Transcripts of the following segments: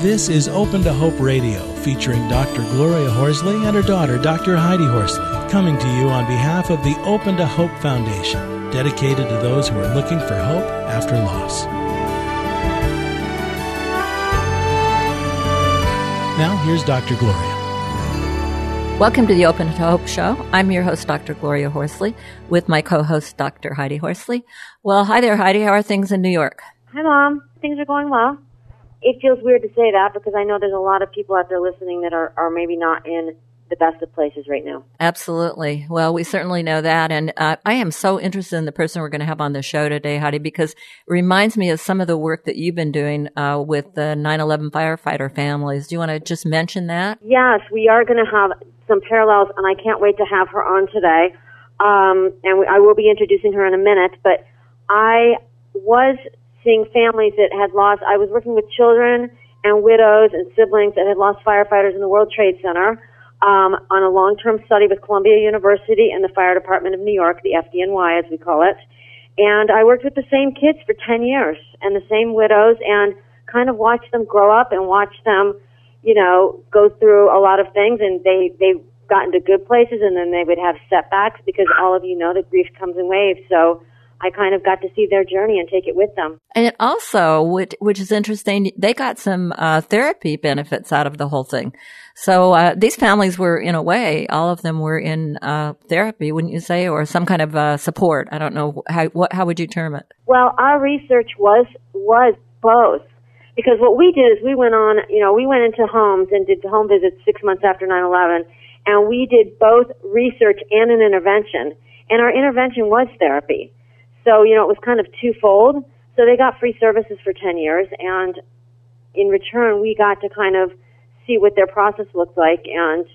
This is Open to Hope Radio, featuring Dr. Gloria Horsley and her daughter, Dr. Heidi Horsley, coming to you on behalf of the Open to Hope Foundation, dedicated to those who are looking for hope after loss. Now, here's Dr. Gloria. Welcome to the Open to Hope Show. I'm your host, Dr. Gloria Horsley, with my co-host, Dr. Heidi Horsley. Well, hi there, Heidi. How are things in New York? Hi, Mom. Things are going well it feels weird to say that because I know there's a lot of people out there listening that are, are maybe not in the best of places right now. Absolutely. Well, we certainly know that. And uh, I am so interested in the person we're going to have on the show today, Heidi, because it reminds me of some of the work that you've been doing uh, with the 9 11 firefighter families. Do you want to just mention that? Yes, we are going to have some parallels, and I can't wait to have her on today. Um, and we, I will be introducing her in a minute, but I was seeing families that had lost. I was working with children and widows and siblings that had lost firefighters in the World Trade Center um, on a long-term study with Columbia University and the Fire Department of New York, the FDNY as we call it. And I worked with the same kids for 10 years and the same widows and kind of watched them grow up and watched them, you know, go through a lot of things and they, they got into good places and then they would have setbacks because all of you know that grief comes in waves. So I kind of got to see their journey and take it with them. And also, which, which is interesting, they got some uh, therapy benefits out of the whole thing. So uh, these families were, in a way, all of them were in uh, therapy, wouldn't you say, or some kind of uh, support? I don't know how. What, how would you term it? Well, our research was was both because what we did is we went on, you know, we went into homes and did home visits six months after 9/11, and we did both research and an intervention. And our intervention was therapy. So, you know, it was kind of twofold. So they got free services for 10 years, and in return, we got to kind of see what their process looked like and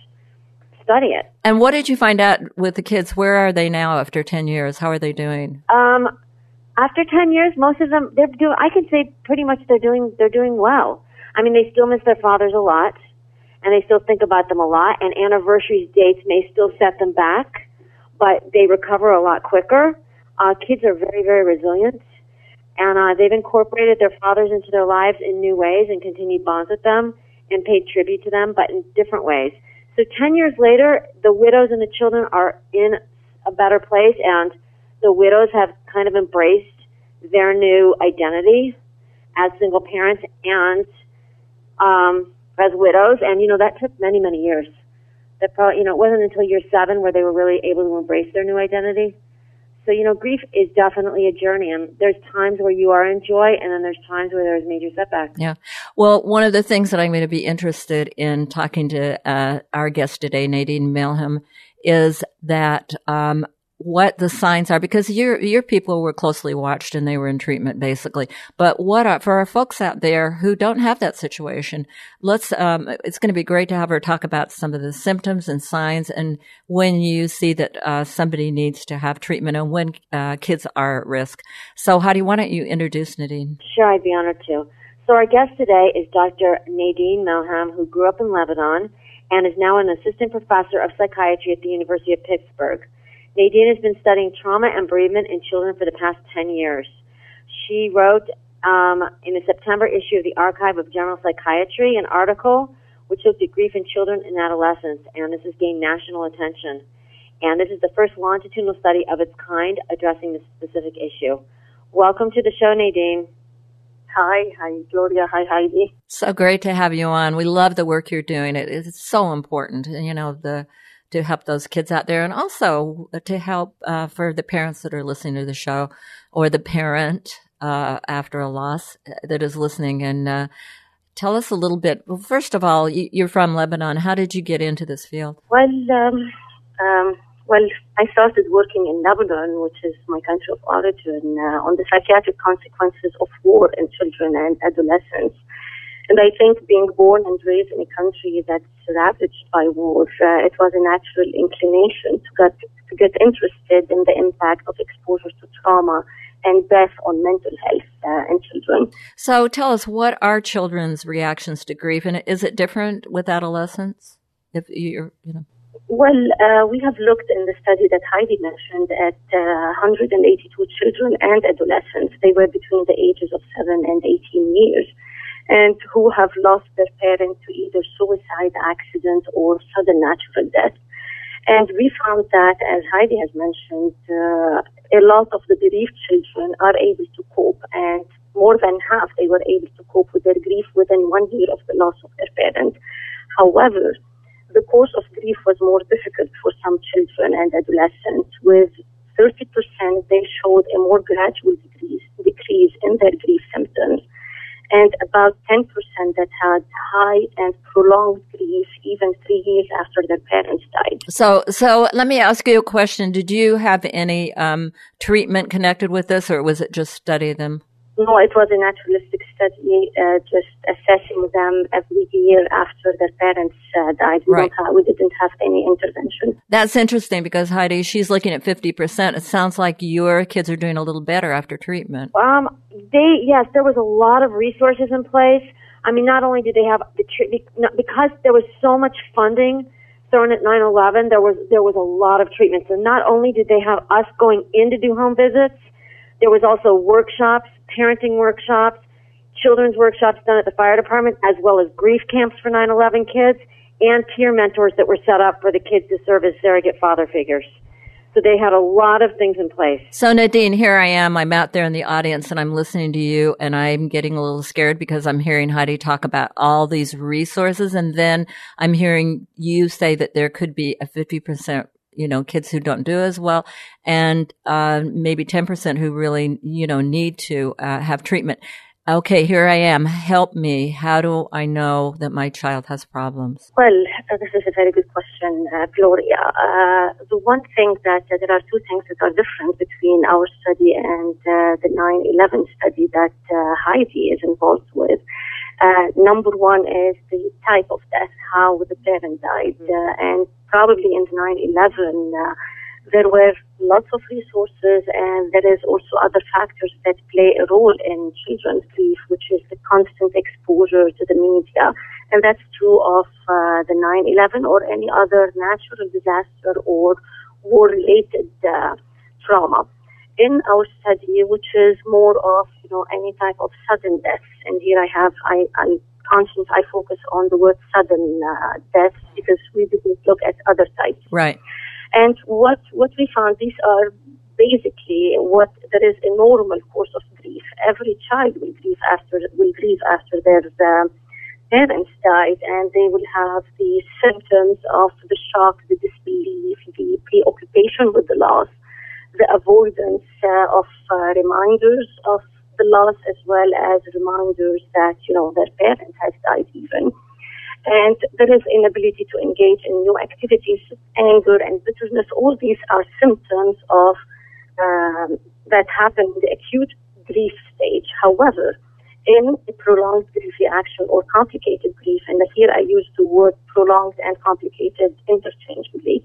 study it. And what did you find out with the kids? Where are they now after 10 years? How are they doing? Um, after 10 years, most of them, they're doing, I can say pretty much they're doing, they're doing well. I mean, they still miss their fathers a lot, and they still think about them a lot, and anniversaries dates may still set them back, but they recover a lot quicker. Uh, kids are very, very resilient, and uh, they've incorporated their fathers into their lives in new ways and continued bonds with them and paid tribute to them, but in different ways. So 10 years later, the widows and the children are in a better place, and the widows have kind of embraced their new identity as single parents and um, as widows. And, you know, that took many, many years. That probably, you know, it wasn't until year seven where they were really able to embrace their new identity. So, you know, grief is definitely a journey and there's times where you are in joy and then there's times where there's major setbacks. Yeah. Well, one of the things that I'm going to be interested in talking to uh, our guest today, Nadine Melhem, is that um, what the signs are because your your people were closely watched and they were in treatment basically. But what are, for our folks out there who don't have that situation, let's um, it's going to be great to have her talk about some of the symptoms and signs and when you see that uh, somebody needs to have treatment and when uh, kids are at risk. So, how do you why don't you introduce Nadine? Sure, I'd be honored to. So, our guest today is Dr. Nadine Melhem, who grew up in Lebanon and is now an assistant professor of psychiatry at the University of Pittsburgh. Nadine has been studying trauma and bereavement in children for the past 10 years. She wrote um, in the September issue of the Archive of General Psychiatry an article which looked at grief in children and adolescents, and this has gained national attention. And this is the first longitudinal study of its kind addressing this specific issue. Welcome to the show, Nadine. Hi, hi, Gloria. Hi, Heidi. So great to have you on. We love the work you're doing. It, it's so important. You know, the to help those kids out there and also to help uh, for the parents that are listening to the show or the parent uh, after a loss uh, that is listening and uh, tell us a little bit. Well first of all you're from lebanon. How did you get into this field? Well um, um, well i started working in lebanon which is my country of origin uh, on the psychiatric consequences of war in children and adolescents and I think being born and raised in a country that's ravaged by war, uh, it was a natural inclination to get, to get interested in the impact of exposure to trauma and death on mental health uh, in children. So tell us, what are children's reactions to grief, and is it different with adolescents? If you're, you know. Well, uh, we have looked in the study that Heidi mentioned at uh, 182 children and adolescents. They were between the ages of 7 and 18 years. And who have lost their parent to either suicide, accident, or sudden natural death. And we found that, as Heidi has mentioned, uh, a lot of the bereaved children are able to cope, and more than half they were able to cope with their grief within one year of the loss of their parent. However, the course of grief was more difficult for some children and adolescents, with 30% they showed a more gradual decrease, decrease in their grief symptoms and about 10% that had high and prolonged grief even three years after their parents died. So, so let me ask you a question. Did you have any um, treatment connected with this, or was it just study them? No, it was a naturalistic study, uh, just assessing them every year after their parents uh, died. We, right. have, we didn't have any intervention. That's interesting because Heidi, she's looking at 50%. It sounds like your kids are doing a little better after treatment. Um, they, yes, there was a lot of resources in place. I mean, not only did they have the treatment, because there was so much funding thrown at 9/11, there was there was a lot of treatment. So not only did they have us going in to do home visits, there was also workshops, parenting workshops, children's workshops done at the fire department, as well as grief camps for 9/11 kids, and peer mentors that were set up for the kids to serve as surrogate father figures. So they had a lot of things in place. So Nadine, here I am. I'm out there in the audience and I'm listening to you and I'm getting a little scared because I'm hearing Heidi talk about all these resources and then I'm hearing you say that there could be a 50% you know, kids who don't do as well and, uh, maybe 10% who really, you know, need to, uh, have treatment. Okay, here I am. Help me. How do I know that my child has problems? Well, this is a very good question, uh, Gloria. Uh, the one thing that uh, there are two things that are different between our study and the 9/11 study that Heidi is involved with. Number one is the type of death, how the parent died, and probably in 9/11 there were lots of resources and there is also other factors that play a role in children's grief, which is the constant exposure to the media. And that's true of uh, the 9-11 or any other natural disaster or war-related uh, trauma. In our study, which is more of, you know, any type of sudden death, and here I have, I, I conscious, I focus on the word sudden uh, death because we didn't look at other types. Right. And what, what we found, these are basically what there is a normal course of grief. Every child will grieve after will grieve after their parents died, and they will have the symptoms of the shock, the disbelief, the preoccupation with the loss, the avoidance uh, of uh, reminders of the loss, as well as reminders that you know their parent has died even and there is inability to engage in new activities, anger and bitterness. All these are symptoms of um, that happen in the acute grief stage. However, in a prolonged grief reaction or complicated grief, and here I use the word prolonged and complicated interchangeably,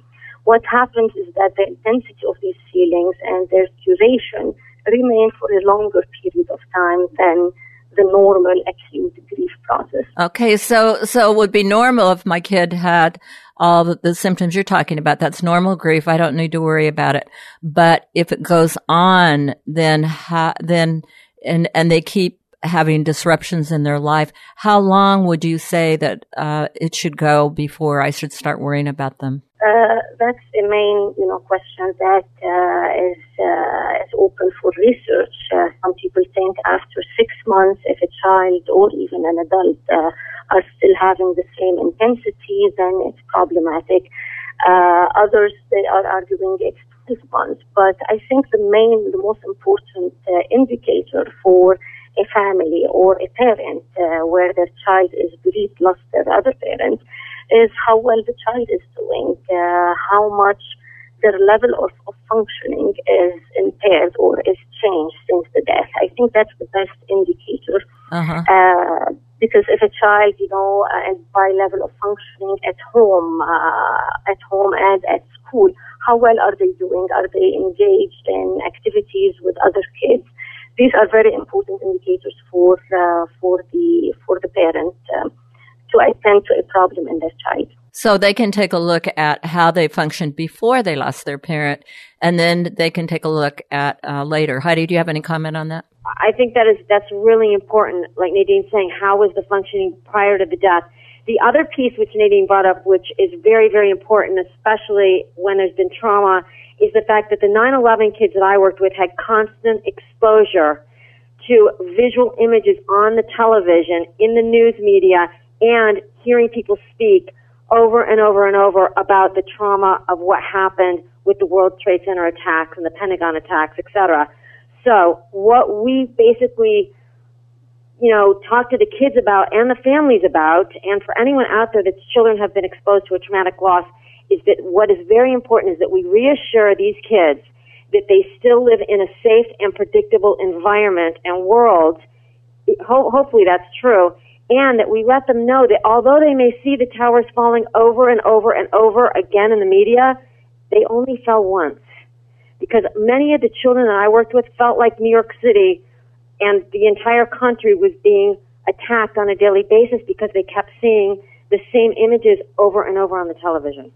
what happens is that the intensity of these feelings and their duration remain for a longer period of time than the normal acute grief process. Okay, so so it would be normal if my kid had all the, the, symptoms you're talking about. That's normal grief. I don't need to worry about it. But if it goes on, then ha- then and and they keep having disruptions in their life, how long would you say that uh, it should go before I should start worrying about them? Uh, that's the main, you know, question that uh, is uh, is open for research. Uh, some people think after six months, if a child or even an adult uh, are still having the same intensity, then it's problematic. others they are arguing it's 12 months. But I think the main, the most important indicator for a family or a parent uh, where their child is bereaved, lost their other parent, is how well the child is doing, uh, how much their level of, of functioning is impaired or is changed since the death. I think that's the best indicator. Uh-huh. Uh, because if a child, you know, uh, is by level of functioning at home, uh, at home and at school, how well are they doing? Are they engaged in activities with other kids? These are very important indicators for uh, for the for the parent um, to attend to a problem in their child. So they can take a look at how they functioned before they lost their parent, and then they can take a look at uh, later. Heidi, do you have any comment on that? I think that is that's really important. Like Nadine's saying, how was the functioning prior to the death? The other piece which Nadine brought up, which is very very important, especially when there's been trauma, is the fact that the 9/11 kids that I worked with had constant exposure to visual images on the television, in the news media, and hearing people speak over and over and over about the trauma of what happened with the World Trade Center attacks and the Pentagon attacks, etc. So what we basically, you know, talk to the kids about and the families about, and for anyone out there that's children have been exposed to a traumatic loss, is that what is very important is that we reassure these kids that they still live in a safe and predictable environment and world. Ho- hopefully that's true. And that we let them know that although they may see the towers falling over and over and over again in the media, they only fell once. Because many of the children that I worked with felt like New York City and the entire country was being attacked on a daily basis because they kept seeing the same images over and over on the television.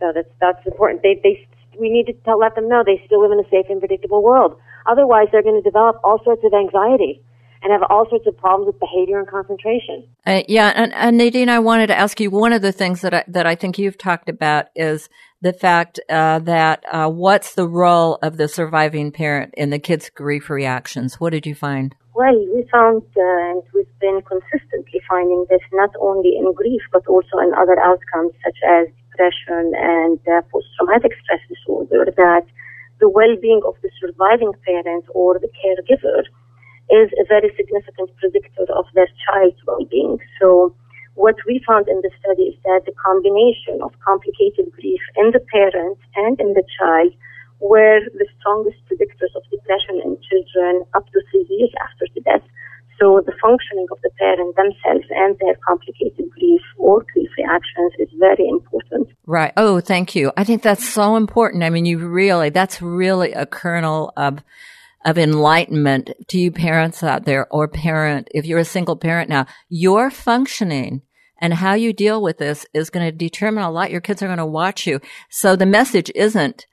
So that's that's important. They they we need to tell, let them know they still live in a safe and predictable world. Otherwise, they're going to develop all sorts of anxiety and have all sorts of problems with behavior and concentration. Uh, yeah, and, and, Nadine, I wanted to ask you one of the things that I, that I think you've talked about is the fact uh, that uh, what's the role of the surviving parent in the kid's grief reactions? What did you find? Well, we found, uh, and we've been consistently finding this not only in grief but also in other outcomes such as depression and uh, post-traumatic stress disorder that the well-being of the surviving parent or the caregiver is a very significant predictor of their child's well-being. So what we found in the study is that the combination of complicated grief in the parent and in the child were the strongest predictors of depression in children up to three years after the death. So the functioning of the parent themselves and their complicated grief or grief reactions is very important. Right. Oh, thank you. I think that's so important. I mean, you really, that's really a kernel of, of enlightenment to you parents out there or parent, if you're a single parent now, your functioning and how you deal with this is going to determine a lot. Your kids are going to watch you. So the message isn't,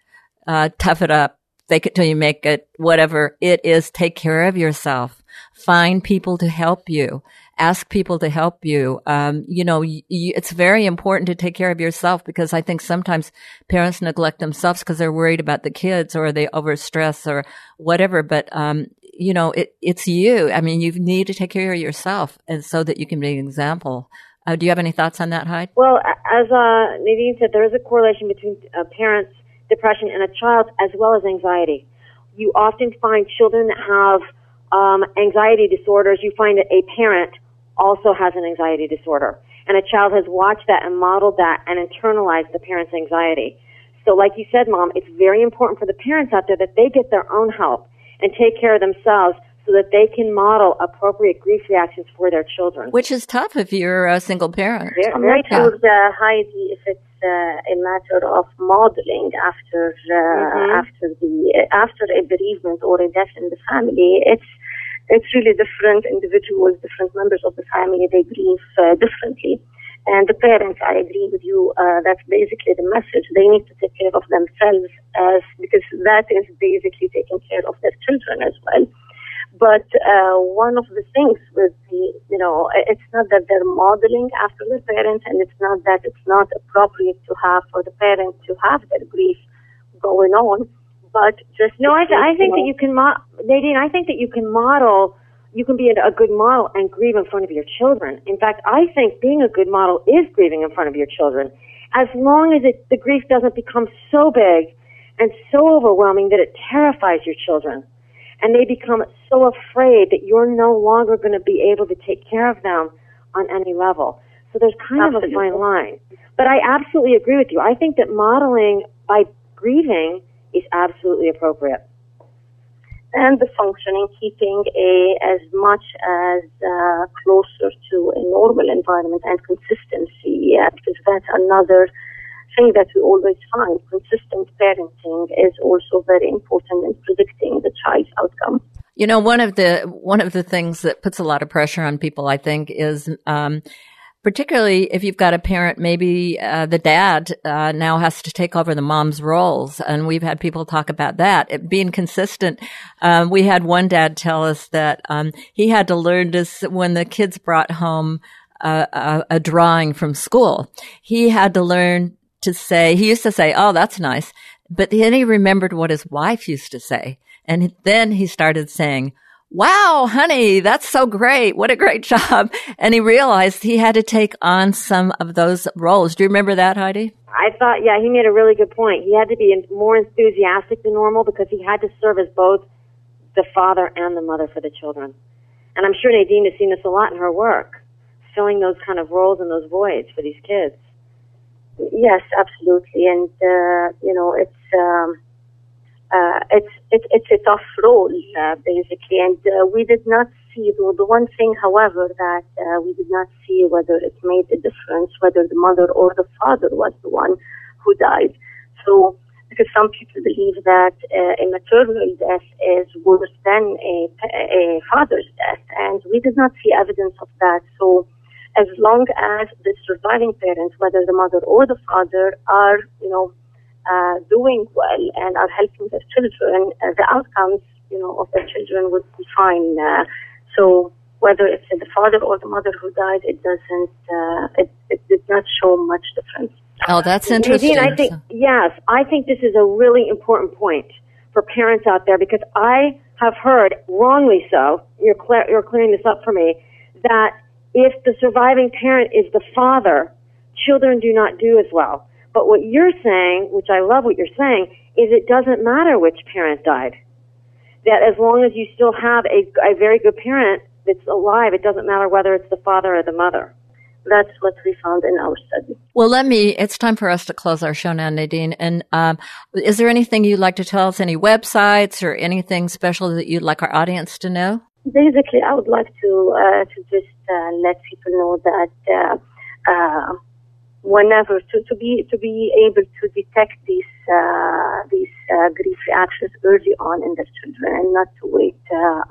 uh, tough it up, fake it till you make it, whatever. It is take care of yourself. Find people to help you. Ask people to help you. Um, you know y- y- it's very important to take care of yourself because i think sometimes parents neglect themselves because they're worried about the kids or they overstress or whatever. But um, you know it, it's you. I mean you need to take care of yourself and so that you can be an example. Uh, do you have any thoughts on that Heidi? well as uh, nadine said there is a correlation between uh, parents depression in a child as well as anxiety you often find children that have um, anxiety disorders, you find that a parent also has an anxiety disorder. And a child has watched that and modeled that and internalized the parent's anxiety. So like you said, mom, it's very important for the parents out there that they get their own help and take care of themselves so that they can model appropriate grief reactions for their children. Which is tough if you're a single parent. Very, I'm not sure, uh, Heidi, if it's a matter of modeling after uh, mm-hmm. after the after a bereavement or a death in the family. It's it's really different individuals, different members of the family, they grieve uh, differently. And the parents, I agree with you, uh, that's basically the message. They need to take care of themselves as, because that is basically taking care of their children as well. But uh, one of the things with the, you know, it's not that they're modeling after their parents, and it's not that it's not appropriate to have for the parent to have their grief going on but just no, I, th- I think that you can, mo- Nadine. I think that you can model. You can be a good model and grieve in front of your children. In fact, I think being a good model is grieving in front of your children, as long as it, the grief doesn't become so big and so overwhelming that it terrifies your children, and they become so afraid that you're no longer going to be able to take care of them on any level. So there's kind absolutely. of a fine line. But I absolutely agree with you. I think that modeling by grieving is absolutely appropriate. And the functioning, keeping a as much as uh, closer to a normal environment and consistency, yeah, because that's another thing that we always find. Consistent parenting is also very important in predicting the child's outcome. You know, one of the one of the things that puts a lot of pressure on people, I think, is um, particularly if you've got a parent, maybe uh, the dad uh, now has to take over the mom's roles. And we've had people talk about that. It being consistent. Um, we had one dad tell us that um, he had to learn to, when the kids brought home a, a, a drawing from school, he had to learn to say, he used to say, Oh, that's nice. But then he remembered what his wife used to say. And then he started saying, wow, honey, that's so great. What a great job. And he realized he had to take on some of those roles. Do you remember that, Heidi? I thought, yeah, he made a really good point. He had to be more enthusiastic than normal because he had to serve as both the father and the mother for the children. And I'm sure Nadine has seen this a lot in her work, filling those kind of roles and those voids for these kids. Yes, absolutely. And, uh, you know, it's, um, uh, it's, it, it's a tough role, uh, basically. And uh, we did not see, the, the one thing, however, that uh, we did not see whether it made a difference, whether the mother or the father was the one who died. So, because some people believe that uh, a maternal death is worse than a, a father's death, and we did not see evidence of that. So, as long as the surviving parents, whether the mother or the father, are, you know, uh, doing well and are helping their children, uh, the outcomes, you know, of their children would be fine. Uh, so whether it's the father or the mother who died, it doesn't, uh, it, it did not show much difference. Oh, that's interesting. Nadine, I think, yes, I think this is a really important point for parents out there because I have heard, wrongly so, you're, clear, you're clearing this up for me, that if the surviving parent is the father, children do not do as well. But what you're saying, which I love what you're saying, is it doesn't matter which parent died. That as long as you still have a, a very good parent that's alive, it doesn't matter whether it's the father or the mother. That's what we found in our study. Well, let me, it's time for us to close our show now, Nadine. And um, is there anything you'd like to tell us, any websites or anything special that you'd like our audience to know? Basically, I would like to, uh, to just uh, let people know that uh, uh whenever to, to be to be able to detect these uh, these uh, grief reactions early on in their children and not to wait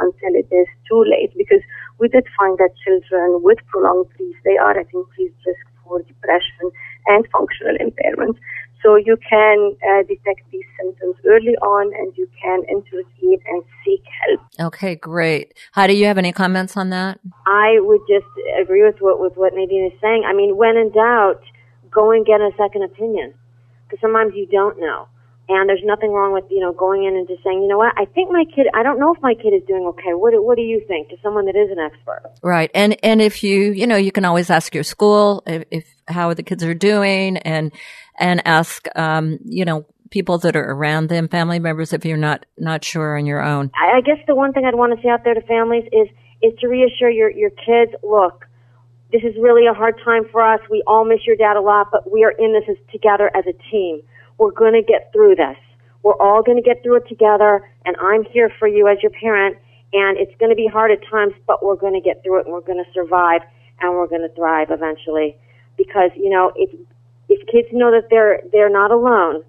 until it is too late because we did find that children with prolonged grief they are at increased risk for depression and functional impairment. So you can uh, detect these symptoms early on and you can intervene and seek help. Okay, great. Heidi, you have any comments on that? I would just agree with what with what Nadine is saying. I mean, when in doubt, go and get a second opinion because sometimes you don't know. And there's nothing wrong with, you know, going in and just saying, you know what, I think my kid, I don't know if my kid is doing okay. What, what do you think to someone that is an expert? Right. And, and if you, you know, you can always ask your school if, if how the kids are doing and, and ask, um, you know, people that are around them, family members, if you're not, not sure on your own. I, I guess the one thing I'd want to say out there to families is, is to reassure your, your kids, look, this is really a hard time for us. We all miss your dad a lot, but we are in this as, together as a team. We're going to get through this. We're all going to get through it together, and I'm here for you as your parent. And it's going to be hard at times, but we're going to get through it, and we're going to survive, and we're going to thrive eventually. Because you know, if if kids know that they're they're not alone,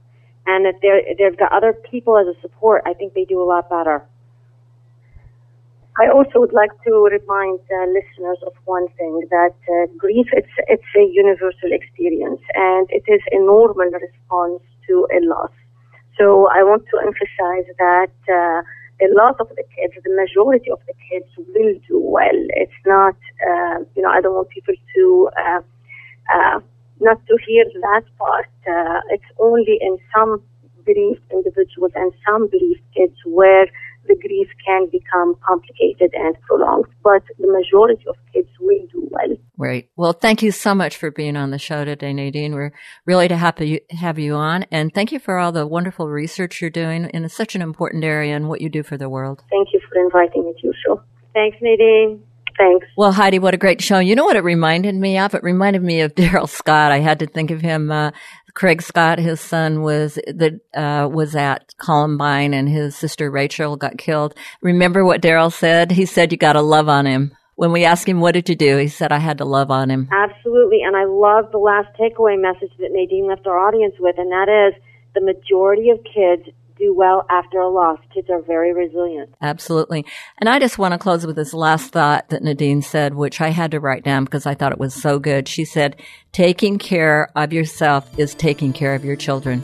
and that they're they've got other people as a support, I think they do a lot better. I also would like to remind uh, listeners of one thing that uh, grief it's it's a universal experience and it is a normal response to a loss. So I want to emphasize that uh, a lot of the kids, the majority of the kids, will do well. It's not uh, you know I don't want people to uh, uh, not to hear that part. it's only in some bereaved individuals and some bereaved kids where the grief can become complicated and prolonged, but the majority of kids will do well. Right. Well, thank you so much for being on the show today, Nadine. We're really to happy to have you on, and thank you for all the wonderful research you're doing in such an important area and what you do for the world. Thank you for inviting me to your show. Thanks, Nadine. Thanks. Well, Heidi, what a great show. You know what it reminded me of? It reminded me of Darrell Scott. I had to think of him uh, Craig Scott, his son, was that uh, was at Columbine, and his sister Rachel got killed. Remember what Darrell said? He said, "You got to love on him." When we asked him, "What did you do?" He said, "I had to love on him." Absolutely, and I love the last takeaway message that Nadine left our audience with, and that is the majority of kids do well after a loss. Kids are very resilient. Absolutely. And I just want to close with this last thought that Nadine said, which I had to write down because I thought it was so good. She said, taking care of yourself is taking care of your children.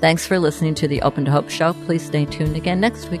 Thanks for listening to the Open to Hope show. Please stay tuned again next week.